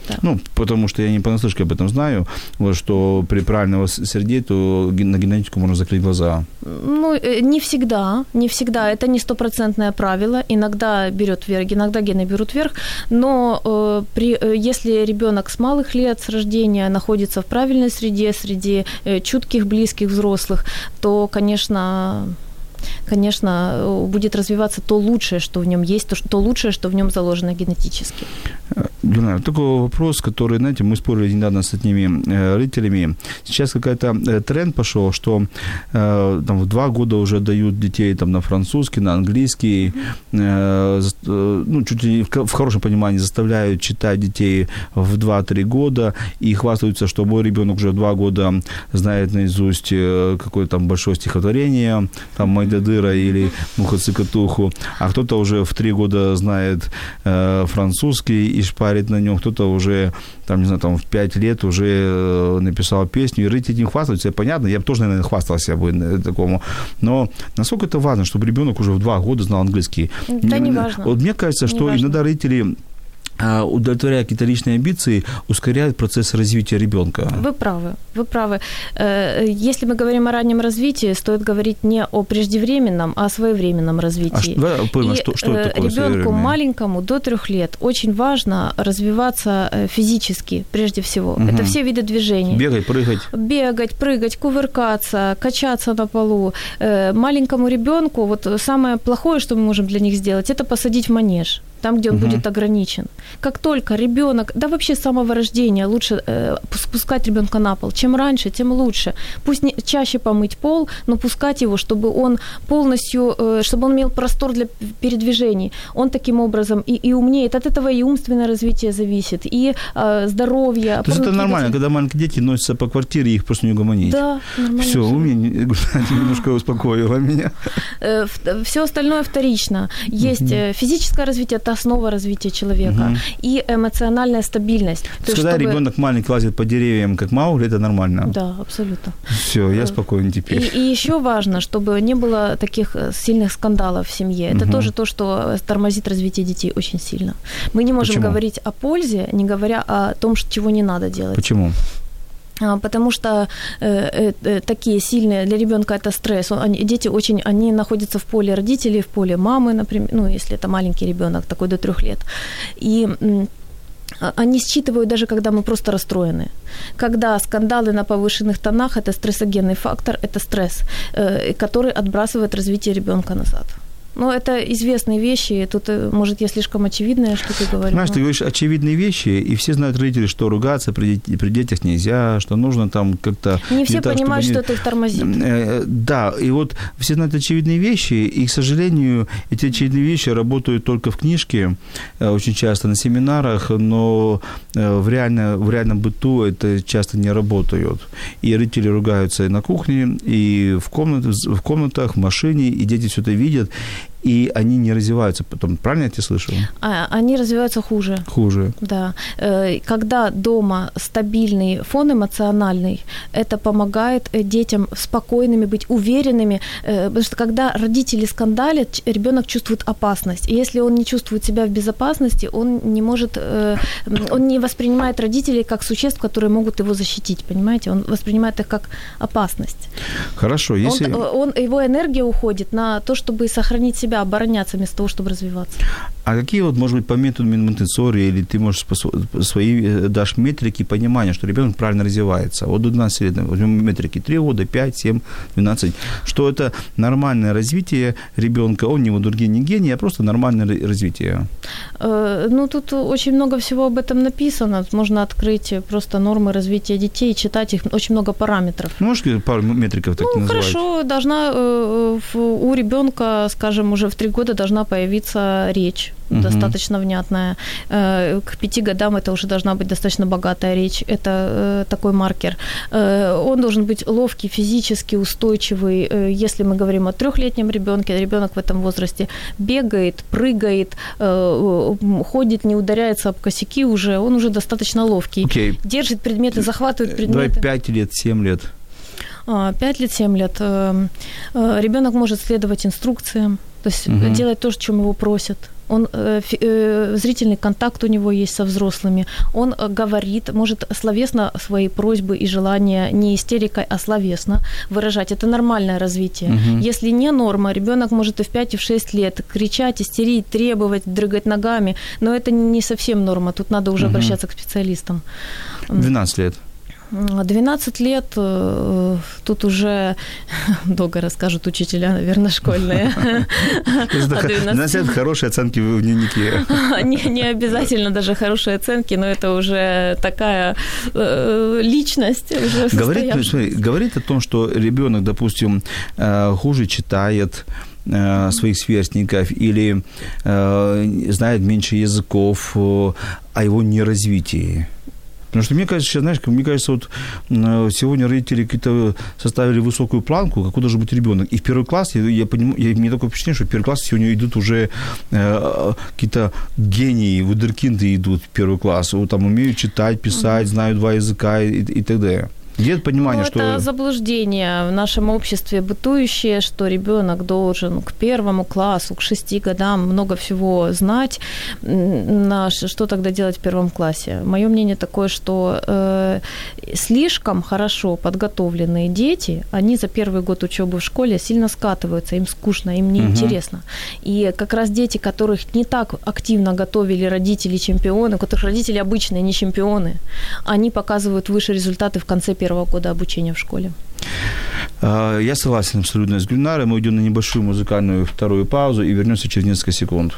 Да. Ну, потому что я не понаслышке об этом знаю, вот, что при правильном сердце, то на генетику можно закрыть глаза. Ну, э, не всегда, не всегда. Это не стопроцентное правило. Иногда берет вверх, иногда гены берут вверх. Но э, при, э, если ребенок с малых лет, с рождения находится в правильной среде, среди э, чутких, близких взрослых, то, конечно, конечно, э, будет развиваться то лучшее, что в нем есть, то, то лучшее, что в нем заложено генетически. Лена, такой вопрос, который, знаете, мы спорили недавно с одними э, родителями. Сейчас какой-то э, тренд пошел, что там в два года уже дают детей там на французский, на английский, ну, чуть ли в хорошем понимании заставляют читать детей в 2-3 года и хвастаются, что мой ребенок уже в 2 года знает наизусть какое-то там большое стихотворение, там Майдадыра или Мухацикатуху, а кто-то уже в три года знает э, французский и шпарит на нем, кто-то уже, там, не знаю, там в пять лет уже э, написал песню, и рыть этим хвастаются, понятно, я бы тоже, наверное, хвастался бы э, такому, но насколько это важно, чтобы ребенок уже в два года знал английский? Да, не важно. Вот мне кажется, не что иногда родители удовлетворяя какие-то личные амбиции, ускоряют процесс развития ребенка. Вы правы, вы правы. Э, если мы говорим о раннем развитии, стоит говорить не о преждевременном, а о своевременном развитии. А что, поймем, что, что это такое Ребенку маленькому до трех лет очень важно развиваться э, физически, прежде всего. Угу. Это все виды движений. Бегать, прыгать. Бегать, прыгать, кувыркаться, качаться на полу. Э, маленькому ребенку вот самое плохое, что мы можем для них сделать, это посадить в манеж там, где он угу. будет ограничен. Как только ребенок, да вообще с самого рождения лучше э, спускать ребенка на пол. Чем раньше, тем лучше. Пусть не, чаще помыть пол, но пускать его, чтобы он полностью, э, чтобы он имел простор для передвижений. Он таким образом и, и умнеет. От этого и умственное развитие зависит, и э, здоровье. То есть это нормально, когда маленькие дети носятся по квартире, их просто не угомонить. Да, нормально. Все, у меня немножко успокоило меня. Э, Все остальное вторично. Есть физическое развитие, это основа развития человека. Угу. И эмоциональная стабильность. То есть, когда чтобы... ребенок маленький лазит по деревьям, как Маугли, это нормально. Да, абсолютно. Все, я э, спокоен теперь. И, и еще важно, чтобы не было таких э, сильных скандалов в семье. Это угу. тоже то, что тормозит развитие детей очень сильно. Мы не можем Почему? говорить о пользе, не говоря о том, чего не надо делать. Почему? А, потому что э, э, такие сильные для ребенка это стресс. Они, дети очень, они находятся в поле родителей, в поле мамы, например, ну если это маленький ребенок такой до трех лет, и они считывают даже когда мы просто расстроены. Когда скандалы на повышенных тонах это стрессогенный фактор, это стресс, э, который отбрасывает развитие ребенка назад. Ну, это известные вещи. Тут, э, может, я слишком очевидное что-то говорю. Знаешь, но... ты говоришь очевидные вещи, и все знают родители, что ругаться при, при детях нельзя, что нужно там как-то... Не все так, понимают, что это их тормозит. Э, да, и вот все знают очевидные вещи, и, к сожалению, эти очевидные вещи работают только в книжке, э, очень часто на семинарах, но в, реально, в реальном быту это часто не работают. И родители ругаются и на кухне, и в, комнат, в комнатах, в машине, и дети все это видят и они не развиваются потом. Правильно я тебя слышу? А, они развиваются хуже. Хуже. Да. Э, когда дома стабильный фон эмоциональный, это помогает э, детям спокойными быть, уверенными. Э, потому что когда родители скандалят, ребенок чувствует опасность. И если он не чувствует себя в безопасности, он не может, он не воспринимает родителей как существ, которые могут его защитить, понимаете? Он воспринимает их как опасность. Хорошо, если... Он, он, его энергия уходит на то, чтобы сохранить себя всегда обороняться вместо того, чтобы развиваться. А какие вот, может быть, по методу Монтессори, или ты можешь свои э, дашь метрики понимания, что ребенок правильно развивается? Вот до 12 лет, возьмем метрики 3 года, 5, 7, 12, что это нормальное развитие ребенка, он не водурген, не гений, а просто нормальное развитие. Э, ну, тут очень много всего об этом написано. Можно открыть просто нормы развития детей, читать их, очень много параметров. Ну, можешь пару метриков так ну, хорошо, должна э, у ребенка, скажем, уже в три года должна появиться речь угу. достаточно внятная. Э, к пяти годам это уже должна быть достаточно богатая речь. Это э, такой маркер. Э, он должен быть ловкий, физически устойчивый. Если мы говорим о трехлетнем ребенке, ребенок в этом возрасте бегает, прыгает, ходит, не ударяется об косяки уже, он уже достаточно ловкий. Okay. Держит предметы, захватывает предметы. Давай 5 лет, 7 лет. 5 лет, 7 лет. Ребенок может следовать инструкциям, то есть угу. делать то, чем его просят он э, э, зрительный контакт у него есть со взрослыми, он э, говорит, может словесно свои просьбы и желания не истерикой, а словесно выражать. Это нормальное развитие. Угу. Если не норма, ребенок может и в 5, и в 6 лет кричать, истерить, требовать, дрыгать ногами, но это не совсем норма. Тут надо уже угу. обращаться к специалистам. 12 лет. 12 лет, э, тут уже *laughs* долго расскажут учителя, наверное, школьные. *laughs* 12 лет хорошие оценки в дневнике. *laughs* Не, обязательно даже хорошие оценки, но это уже такая э, личность. Уже говорит, о том, что ребенок, допустим, э, хуже читает, своих сверстников или знает меньше языков, о его неразвитии. Потому что мне кажется, сейчас, знаешь, мне кажется, вот сегодня родители какие-то составили высокую планку, какой должен быть ребенок. И в первый класс, я, я понимаю, я, мне такое впечатление, что в первый класс сегодня идут уже э, какие-то гении, вудеркинды идут в первый класс, вот, там умеют читать, писать, знают два языка и, и так далее. Нет понимания, ну, что... Это заблуждение в нашем обществе бытующее, что ребенок должен к первому классу, к шести годам много всего знать. Наш, что тогда делать в первом классе? Мое мнение такое, что э, слишком хорошо подготовленные дети, они за первый год учебы в школе сильно скатываются, им скучно, им неинтересно. Угу. И как раз дети, которых не так активно готовили родители чемпионы, у которых родители обычные, не чемпионы, они показывают выше результаты в конце первого первого года обучения в школе. А, я согласен абсолютно с Гульнарой. Мы уйдем на небольшую музыкальную вторую паузу и вернемся через несколько секунд.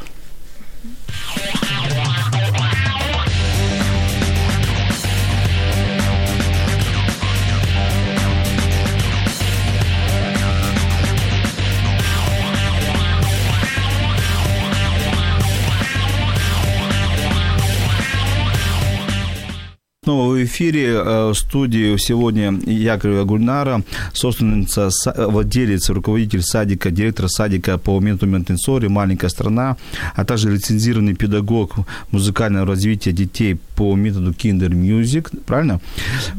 Снова в эфире э, в студии сегодня Яковлева Гульнара, собственница, владелец, руководитель садика, директор садика по методу Монтенсори «Маленькая страна», а также лицензированный педагог музыкального развития детей по методу Kinder Music, правильно?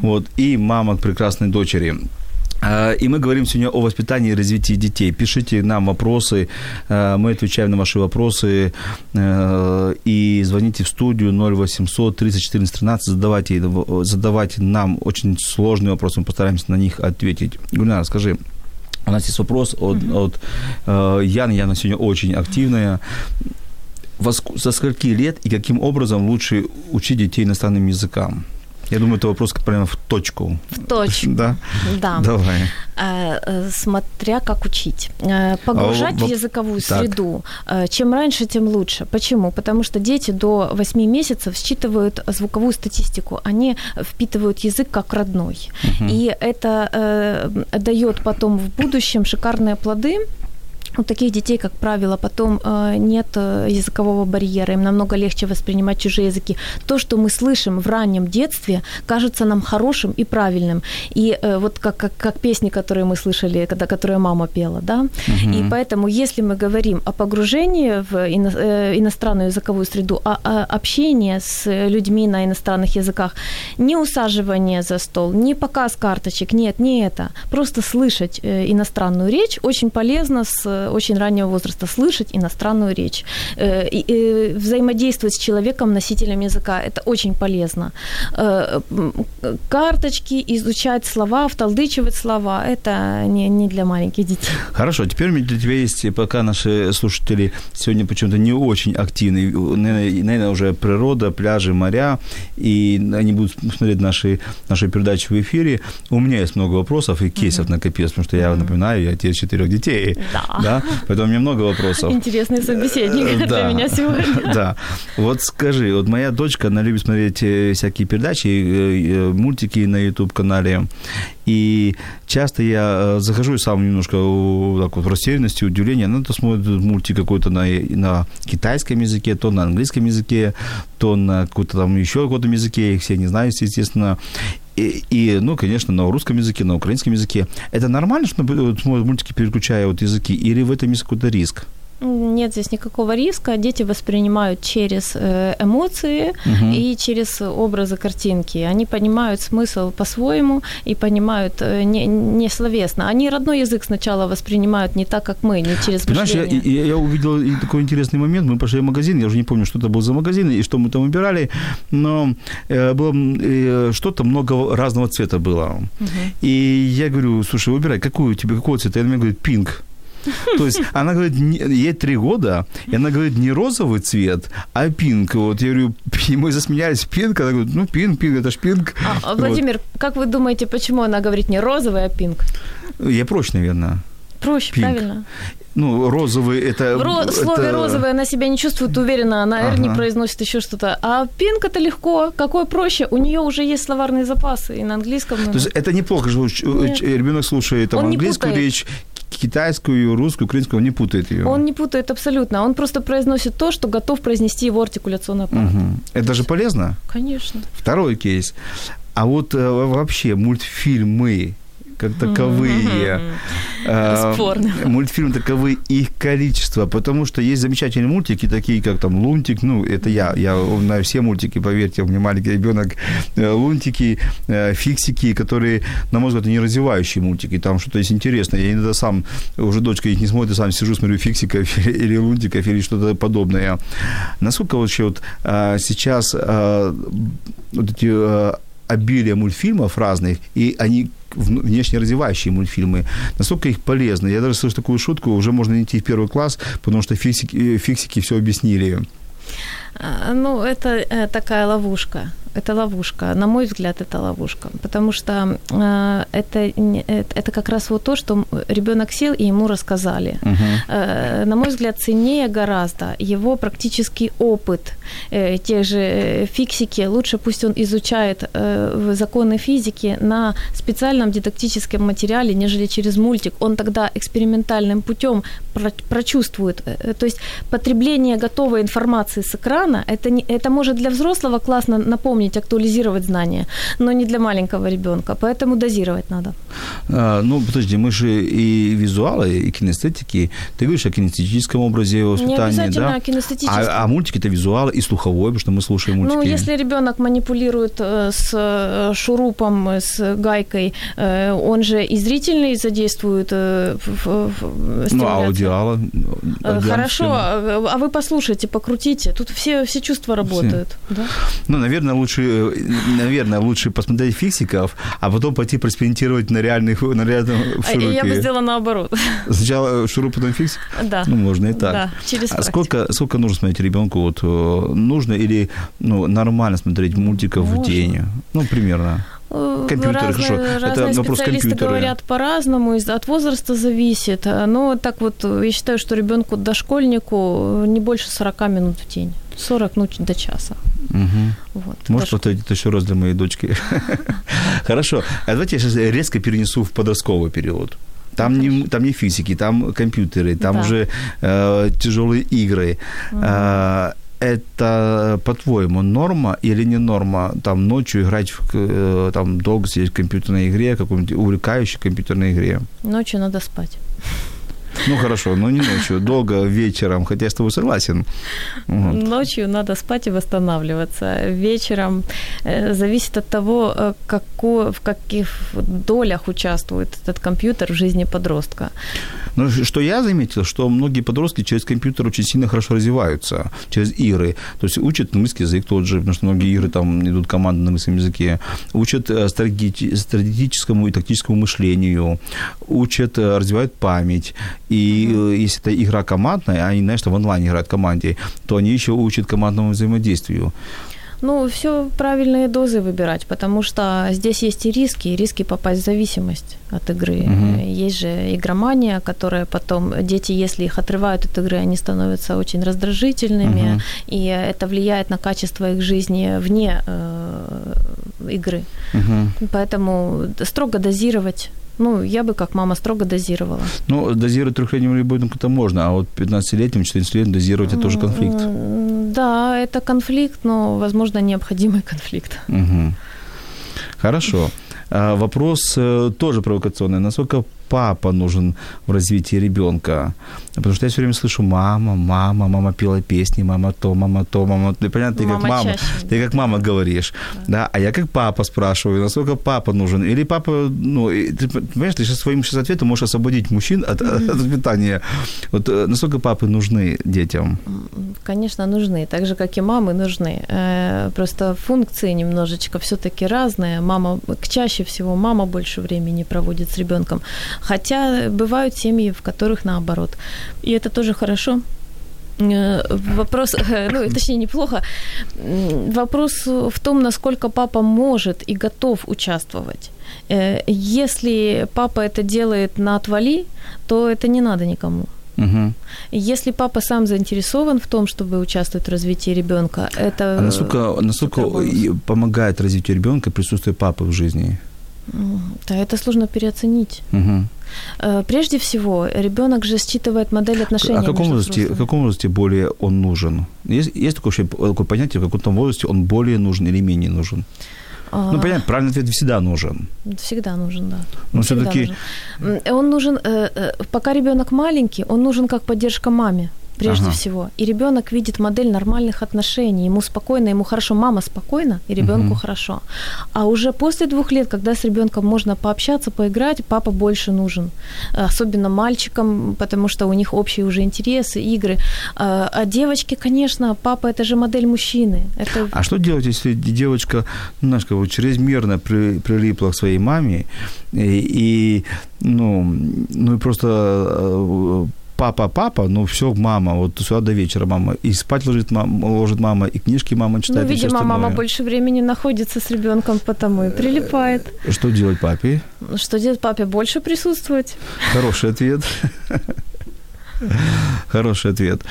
Вот, и мама прекрасной дочери. А, и мы говорим сегодня о воспитании и развитии детей. Пишите нам вопросы, а, мы отвечаем на ваши вопросы. А, и звоните в студию 0800 30 14 13, задавайте, задавайте нам очень сложные вопросы, мы постараемся на них ответить. Гульнара, скажи, у нас есть вопрос от, uh-huh. от э, Яны. Яна сегодня очень активная. Во, со скольки лет и каким образом лучше учить детей иностранным языкам? Я думаю, это вопрос прямо в точку. В точку. Да? Да. Давай. Э, э, смотря как учить. Э, погружать а, в языковую так. среду. Чем раньше, тем лучше. Почему? Потому что дети до 8 месяцев считывают звуковую статистику. Они впитывают язык как родной. Угу. И это дает потом в будущем шикарные плоды у таких детей, как правило, потом э, нет э, языкового барьера, им намного легче воспринимать чужие языки. То, что мы слышим в раннем детстве, кажется нам хорошим и правильным. И э, вот как, как, как песни, которые мы слышали, когда, которые мама пела, да. Угу. И поэтому, если мы говорим о погружении в ино, иностранную языковую среду, о, о общении с людьми на иностранных языках, не усаживание за стол, не показ карточек, нет, не это. Просто слышать иностранную речь очень полезно с очень раннего возраста слышать иностранную речь, э, и взаимодействовать с человеком, носителем языка. Это очень полезно. Карточки, изучать слова, вталдычивать слова – это не, не для маленьких детей. Хорошо, теперь у меня для тебя есть, пока наши слушатели сегодня почему-то не очень активны, наверное, уже природа, пляжи, моря, и они будут смотреть наши, наши передачи в эфире. У меня есть много вопросов и кейсов mm-hmm. накопилось, потому что я, напоминаю, я отец четырех детей. Да. да. Поэтому у меня много вопросов. Интересный собеседник э, для меня сегодня. *laughs* Да. Вот скажи, вот моя дочка, она любит смотреть э, всякие передачи, э, мультики на YouTube-канале. И часто я захожу и сам немножко так вот в растерянности, удивление. Она то смотрит мультик какой-то на, на китайском языке, то на английском языке, то на какой-то там еще каком-то языке. Я их все не знаю, естественно. И, и, ну, конечно, на русском языке, на украинском языке. Это нормально, что смотрят мультики, переключая вот языки, или в этом есть какой-то риск? Нет здесь никакого риска. Дети воспринимают через э, эмоции угу. и через образы картинки. Они понимают смысл по-своему и понимают э, не, не словесно. Они родной язык сначала воспринимают не так, как мы, не через Понимаешь. Я, я, я увидел такой интересный момент. Мы пошли в магазин, я уже не помню, что это был за магазин и что мы там выбирали, но э, было что-то много разного цвета было. Угу. И я говорю, слушай, выбирай, какую тебе, какого цвета? И она мне говорит, пинк. *laughs* То есть она говорит, ей три года, и она говорит не розовый цвет, а пинк. Вот я говорю, *laughs* и мы засмеялись, пинк. Она говорит, ну пинк, пинк, это ж пинк. А, Владимир, вот. как вы думаете, почему она говорит не розовый, а пинк? Я проще, наверное. Проще, Pink. правильно. Ну, розовый это... В ро- это... слове розовый она себя не чувствует уверенно, она ага. не произносит еще что-то. А пинк это легко, какое проще. У нее уже есть словарные запасы и на английском. То есть это неплохо, что Нет. ребенок слушает там, английскую речь, китайскую, русскую, украинскую, он не путает ее. Он не путает абсолютно. Он просто произносит то, что готов произнести его артикуляционный аппарат. Угу. Это же полезно? Конечно. Второй кейс. А вот э, вообще мультфильмы, как таковые. А, Спорно. Мультфильмы таковы их количество, потому что есть замечательные мультики, такие как там Лунтик, ну, это я, я знаю все мультики, поверьте, у меня маленький ребенок, э, Лунтики, э, Фиксики, которые, на мой взгляд, не развивающие мультики, там что-то есть интересное. Я иногда сам, уже дочка их не смотрит, сам сижу, смотрю Фиксиков *laughs* или Лунтиков или что-то подобное. Насколько вообще вот а, сейчас а, вот эти обилие мультфильмов разных, и они внешне развивающие мультфильмы, насколько их полезно. Я даже слышу такую шутку, уже можно идти в первый класс, потому что фиксики, э, фиксики все объяснили. А, ну, это э, такая ловушка это ловушка. На мой взгляд, это ловушка. Потому что э, это, это как раз вот то, что ребенок сел и ему рассказали. Uh-huh. Э, на мой взгляд, ценнее гораздо его практический опыт. Э, те же фиксики, лучше пусть он изучает э, законы физики на специальном дидактическом материале, нежели через мультик. Он тогда экспериментальным путем про- прочувствует. Э, то есть потребление готовой информации с экрана, это, не, это может для взрослого классно напомнить помнить, актуализировать знания, но не для маленького ребенка, поэтому дозировать надо. А, ну, подожди, мы же и визуалы, и кинестетики. Ты говоришь о кинестетическом образе воспитания, не да? кинестетическом. А, а мультики это визуалы и слуховой, потому что мы слушаем мультики. Ну, если ребенок манипулирует э, с э, шурупом, с гайкой, э, он же и зрительный задействует Ну, аудиала. Хорошо, а вы послушайте, покрутите. Тут все, все чувства работают. Все. Да? Ну, наверное, лучше лучше, наверное, лучше посмотреть фиксиков, а потом пойти проэкспериментировать на реальных, на реальном шурупе. Я бы сделала наоборот. Сначала шуруп, потом фиксик? Да. Ну, можно и так. Да, через А сколько, сколько нужно смотреть ребенку? Вот, э, нужно или ну, нормально смотреть мультиков можно. в день? Ну, примерно. Э, компьютеры, разные, хорошо. Разные Это вопрос компьютера. говорят по-разному, от возраста зависит. Но так вот, я считаю, что ребенку, дошкольнику не больше 40 минут в день. 40, ну, до часа. Угу. Вот, Можешь даже... повторить еще раз для моей дочки? *laughs* Хорошо. А давайте я сейчас резко перенесу в подростковый период. Там не, там не физики, там компьютеры, там да. уже э, тяжелые игры. Угу. Э, это, по-твоему, норма или не норма там ночью играть в, э, там долго сидеть в компьютерной игре, какой-нибудь увлекающей компьютерной игре? Ночью надо спать. Ну, хорошо, но не ночью, долго вечером, хотя я с тобой согласен. Вот. Ночью надо спать и восстанавливаться. Вечером э, зависит от того, э, какой, в каких долях участвует этот компьютер в жизни подростка. Ну, что я заметил, что многие подростки через компьютер очень сильно хорошо развиваются, через игры. То есть учат английский язык тот же, потому что многие игры там идут команды на английском языке, учат э, стратегическому и тактическому мышлению, учат, развивают память. И mm-hmm. если это игра командная, а они, знаешь, в онлайне играют в команде, то они еще учат командному взаимодействию. Ну, все правильные дозы выбирать, потому что здесь есть и риски, и риски попасть в зависимость от игры. Угу. Есть же игромания, которая потом, дети, если их отрывают от игры, они становятся очень раздражительными, угу. и это влияет на качество их жизни вне э, игры. Угу. Поэтому строго дозировать ну, я бы как мама строго дозировала. Ну, дозировать трехлетним ребенку это можно, а вот 15-летним, 14-летним дозировать это тоже конфликт. Да, это конфликт, но, возможно, необходимый *laughs* конфликт. Угу. Хорошо. А, вопрос э, тоже провокационный. Насколько папа нужен в развитии ребенка. Потому что я все время слышу мама, мама, мама пела песни, мама то, мама то, мама то. Понятно, ты мама как мама, чаще. ты как мама говоришь. Да. да. А я как папа спрашиваю, насколько папа нужен. Или папа, ну, ты понимаешь, ты сейчас своим сейчас ответом можешь освободить мужчин от, mm-hmm. от воспитания. Вот э, насколько папы нужны детям? Конечно, нужны. Так же, как и мамы нужны. Э, просто функции немножечко все-таки разные. Мама, чаще всего мама больше времени проводит с ребенком. Хотя бывают семьи, в которых наоборот. И это тоже хорошо. Э, вопрос, ну, *coughs* точнее, неплохо. Вопрос в том, насколько папа может и готов участвовать. Э, если папа это делает на отвали, то это не надо никому. Угу. Если папа сам заинтересован в том, чтобы участвовать в развитии ребенка, это... А насколько, насколько помогает развитию ребенка присутствие папы в жизни? Да, это сложно переоценить. Угу. Прежде всего, ребенок же считывает модель отношений. А в каком, возрасте, в каком возрасте более он нужен? Есть, есть такое, такое понятие, в каком-то возрасте он более нужен или менее нужен? Ну, понятно, правильный ответ всегда нужен. Всегда нужен, да. Но все-таки... Нужен. Он нужен, э, э, пока ребенок маленький, он нужен как поддержка маме прежде ага. всего. И ребенок видит модель нормальных отношений. Ему спокойно, ему хорошо. Мама спокойна, и ребенку угу. хорошо. А уже после двух лет, когда с ребенком можно пообщаться, поиграть, папа больше нужен. Особенно мальчикам, потому что у них общие уже интересы, игры. А, а девочки, конечно, папа это же модель мужчины. Это... А что делать, если девочка, ну, знаешь, как вот чрезмерно при, прилипла к своей маме и, и ну, ну и просто э, папа, папа, ну все, мама, вот сюда до вечера мама. И спать ложит мама, ложит мама, и книжки мама читает. Ну, видимо, мама больше времени находится с ребенком, потому и прилипает. Что делать папе? Что делать папе? Больше присутствовать. Хороший ответ. *laughs* *laughs* Хороший ответ.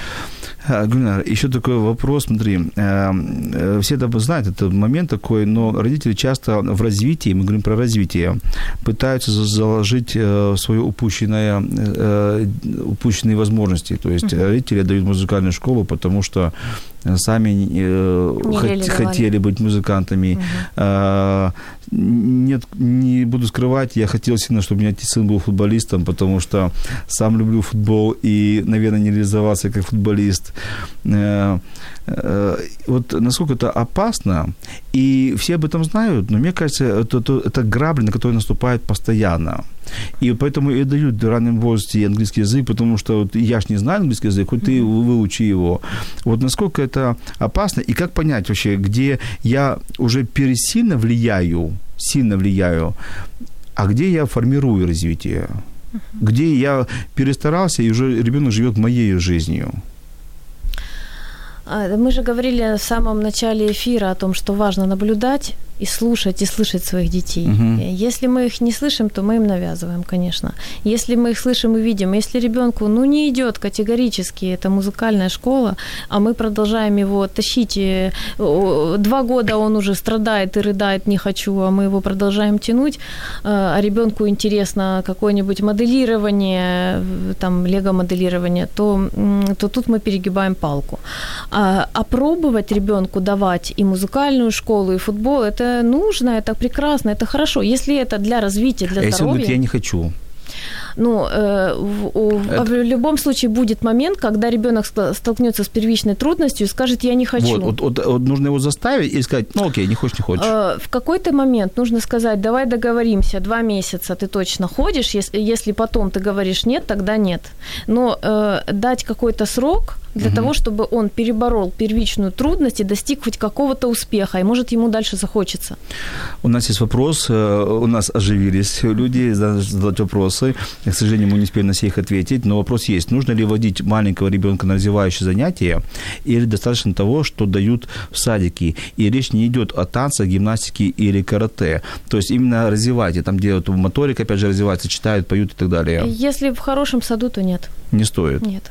А, Гульнар, еще такой вопрос, смотри, э, э, все это знают, это момент такой, но родители часто в развитии, мы говорим про развитие, пытаются заложить э, свои упущенные, упущенные возможности, то есть родители дают музыкальную школу, потому что сами э, хот- хотели быть музыкантами. Угу. Э, нет, не буду скрывать, я хотел сильно, чтобы у меня сын был футболистом, потому что сам люблю футбол и, наверное, не реализовался как футболист. Э, э, вот насколько это опасно, и все об этом знают, но мне кажется, это, это, это грабли, на которые наступают постоянно. И поэтому и дают в раннем возрасте английский язык, потому что вот я ж не знаю английский язык, хоть ты выучи его. Вот насколько это опасно, и как понять вообще, где я уже пересильно влияю, сильно влияю, а где я формирую развитие? Где я перестарался, и уже ребенок живет моей жизнью. А, мы же говорили в самом начале эфира о том, что важно наблюдать и слушать, и слышать своих детей. Угу. Если мы их не слышим, то мы им навязываем, конечно. Если мы их слышим и видим, если ребенку ну, не идет категорически эта музыкальная школа, а мы продолжаем его тащить, э, два года он уже страдает и рыдает, не хочу, а мы его продолжаем тянуть, э, а ребенку интересно какое-нибудь моделирование, там, лего-моделирование, то, то тут мы перегибаем палку. А, а пробовать ребенку давать и музыкальную школу, и футбол, это нужно, это прекрасно, это хорошо. Если это для развития, для а здоровья... если он говорит, я не хочу? Ну, э, в, Это... в любом случае будет момент, когда ребенок столкнется с первичной трудностью и скажет, я не хочу. Вот, вот, вот, вот нужно его заставить и сказать, ну окей, не хочешь, не хочешь. Э, в какой-то момент нужно сказать, давай договоримся, два месяца ты точно ходишь, если, если потом ты говоришь нет, тогда нет. Но э, дать какой-то срок, для угу. того, чтобы он переборол первичную трудность и достиг хоть какого-то успеха, и может ему дальше захочется. У нас есть вопрос, э, у нас оживились люди, задать вопросы. К сожалению, мы не успеем на все их ответить, но вопрос есть. Нужно ли вводить маленького ребенка на развивающие занятия, или достаточно того, что дают в садике? И речь не идет о танцах, гимнастике или карате. То есть именно развивать, и там делают моторика, опять же, развивается, читают, поют и так далее. Если в хорошем саду, то нет. Не стоит? Нет.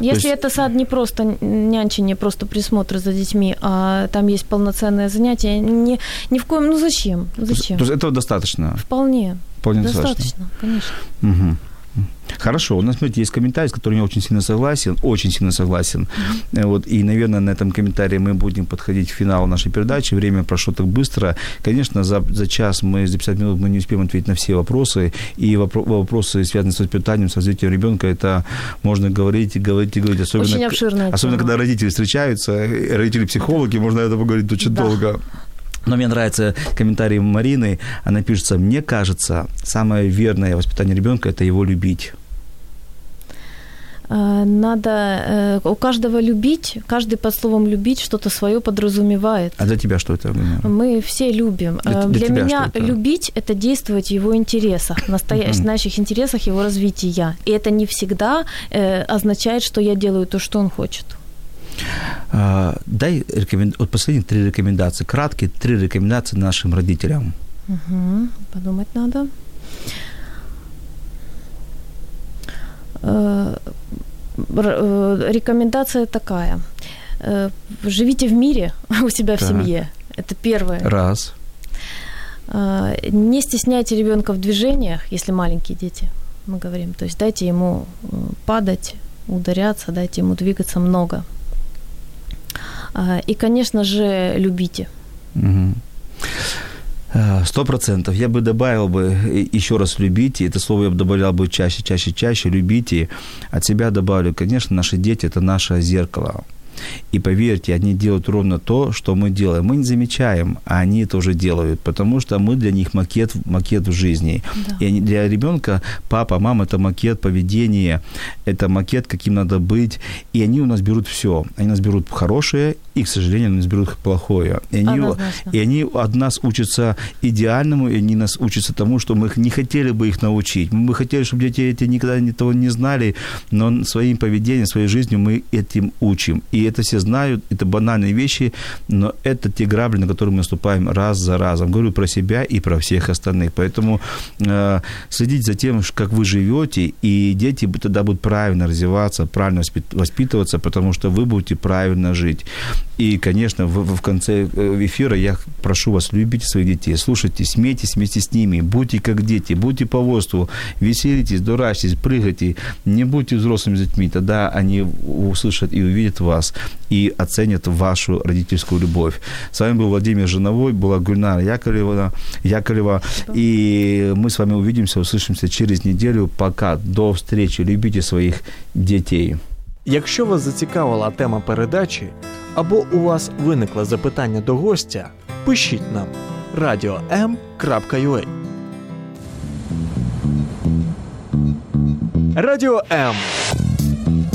Если есть... это сад не просто нянчение, просто присмотр за детьми, а там есть полноценное занятие, ни, ни в коем, ну зачем? Зачем? То есть этого достаточно? Вполне. Вполне достаточно. Достаточно, конечно. Угу. Хорошо, у нас, смотрите, есть комментарий, с которым я очень сильно согласен, очень сильно согласен. Mm-hmm. Вот, и, наверное, на этом комментарии мы будем подходить к финалу нашей передачи. Время прошло так быстро. Конечно, за, за час мы, за 50 минут мы не успеем ответить на все вопросы. И вопро- вопросы, связанные с воспитанием, с развитием ребенка, это можно говорить и говорить и говорить. Особенно, очень обширная Особенно, когда родители встречаются, родители-психологи, можно это поговорить очень да. долго. Но мне нравится комментарий Марины. Она пишется, мне кажется, самое верное воспитание ребенка – это его любить. Э, надо э, у каждого любить, каждый под словом любить что-то свое подразумевает. А для тебя что это? Мы все любим. Для, э, для, для меня это? любить это действовать в его интересах, настоящих uh-huh. наших интересах его развития. И это не всегда э, означает, что я делаю то, что он хочет. А, дай рекомен... вот последние три рекомендации, краткие три рекомендации нашим родителям. Угу, подумать надо. Э, э, рекомендация такая. Э, живите в мире *laughs* у себя в так. семье. Это первое. Раз. Не стесняйте ребенка в движениях, если маленькие дети, мы говорим. То есть дайте ему падать, ударяться, дайте ему двигаться много. И, конечно же, любите. Угу. Сто процентов. Я бы добавил бы еще раз любите. Это слово я бы добавлял бы чаще, чаще, чаще. Любите. От себя добавлю, конечно, наши дети – это наше зеркало. И поверьте, они делают ровно то, что мы делаем. Мы не замечаем, а они тоже делают, потому что мы для них макет, макет в жизни. Да. И они, для ребенка папа, мама – это макет поведения, это макет, каким надо быть. И они у нас берут все. Они у нас берут хорошее, и, к сожалению, они у нас берут плохое. И они, и они от нас учатся идеальному, и они нас учатся тому, что мы не хотели бы их научить. Мы хотели, чтобы дети эти никогда этого не знали, но своим поведением, своей жизнью мы этим учим. И это все знают, это банальные вещи, но это те грабли, на которые мы наступаем раз за разом. Говорю про себя и про всех остальных. Поэтому э, следить за тем, как вы живете, и дети тогда будут правильно развиваться, правильно воспитываться, потому что вы будете правильно жить. И, конечно, в, в конце э, эфира я прошу вас, любите своих детей, слушайте, смейтесь вместе с ними, будьте как дети, будьте по воздуху, веселитесь, дурачьтесь, прыгайте, не будьте взрослыми детьми, тогда они услышат и увидят вас и оценят вашу родительскую любовь. С вами был Владимир Жиновой, была Гульнара Яковлева, Яковлева и мы с вами увидимся, услышимся через неделю. Пока, до встречи, любите своих детей. Якщо вас зацікавила тема передачі або у вас виникло запитання до гостя, пишіть нам radio.m.ua Радіо М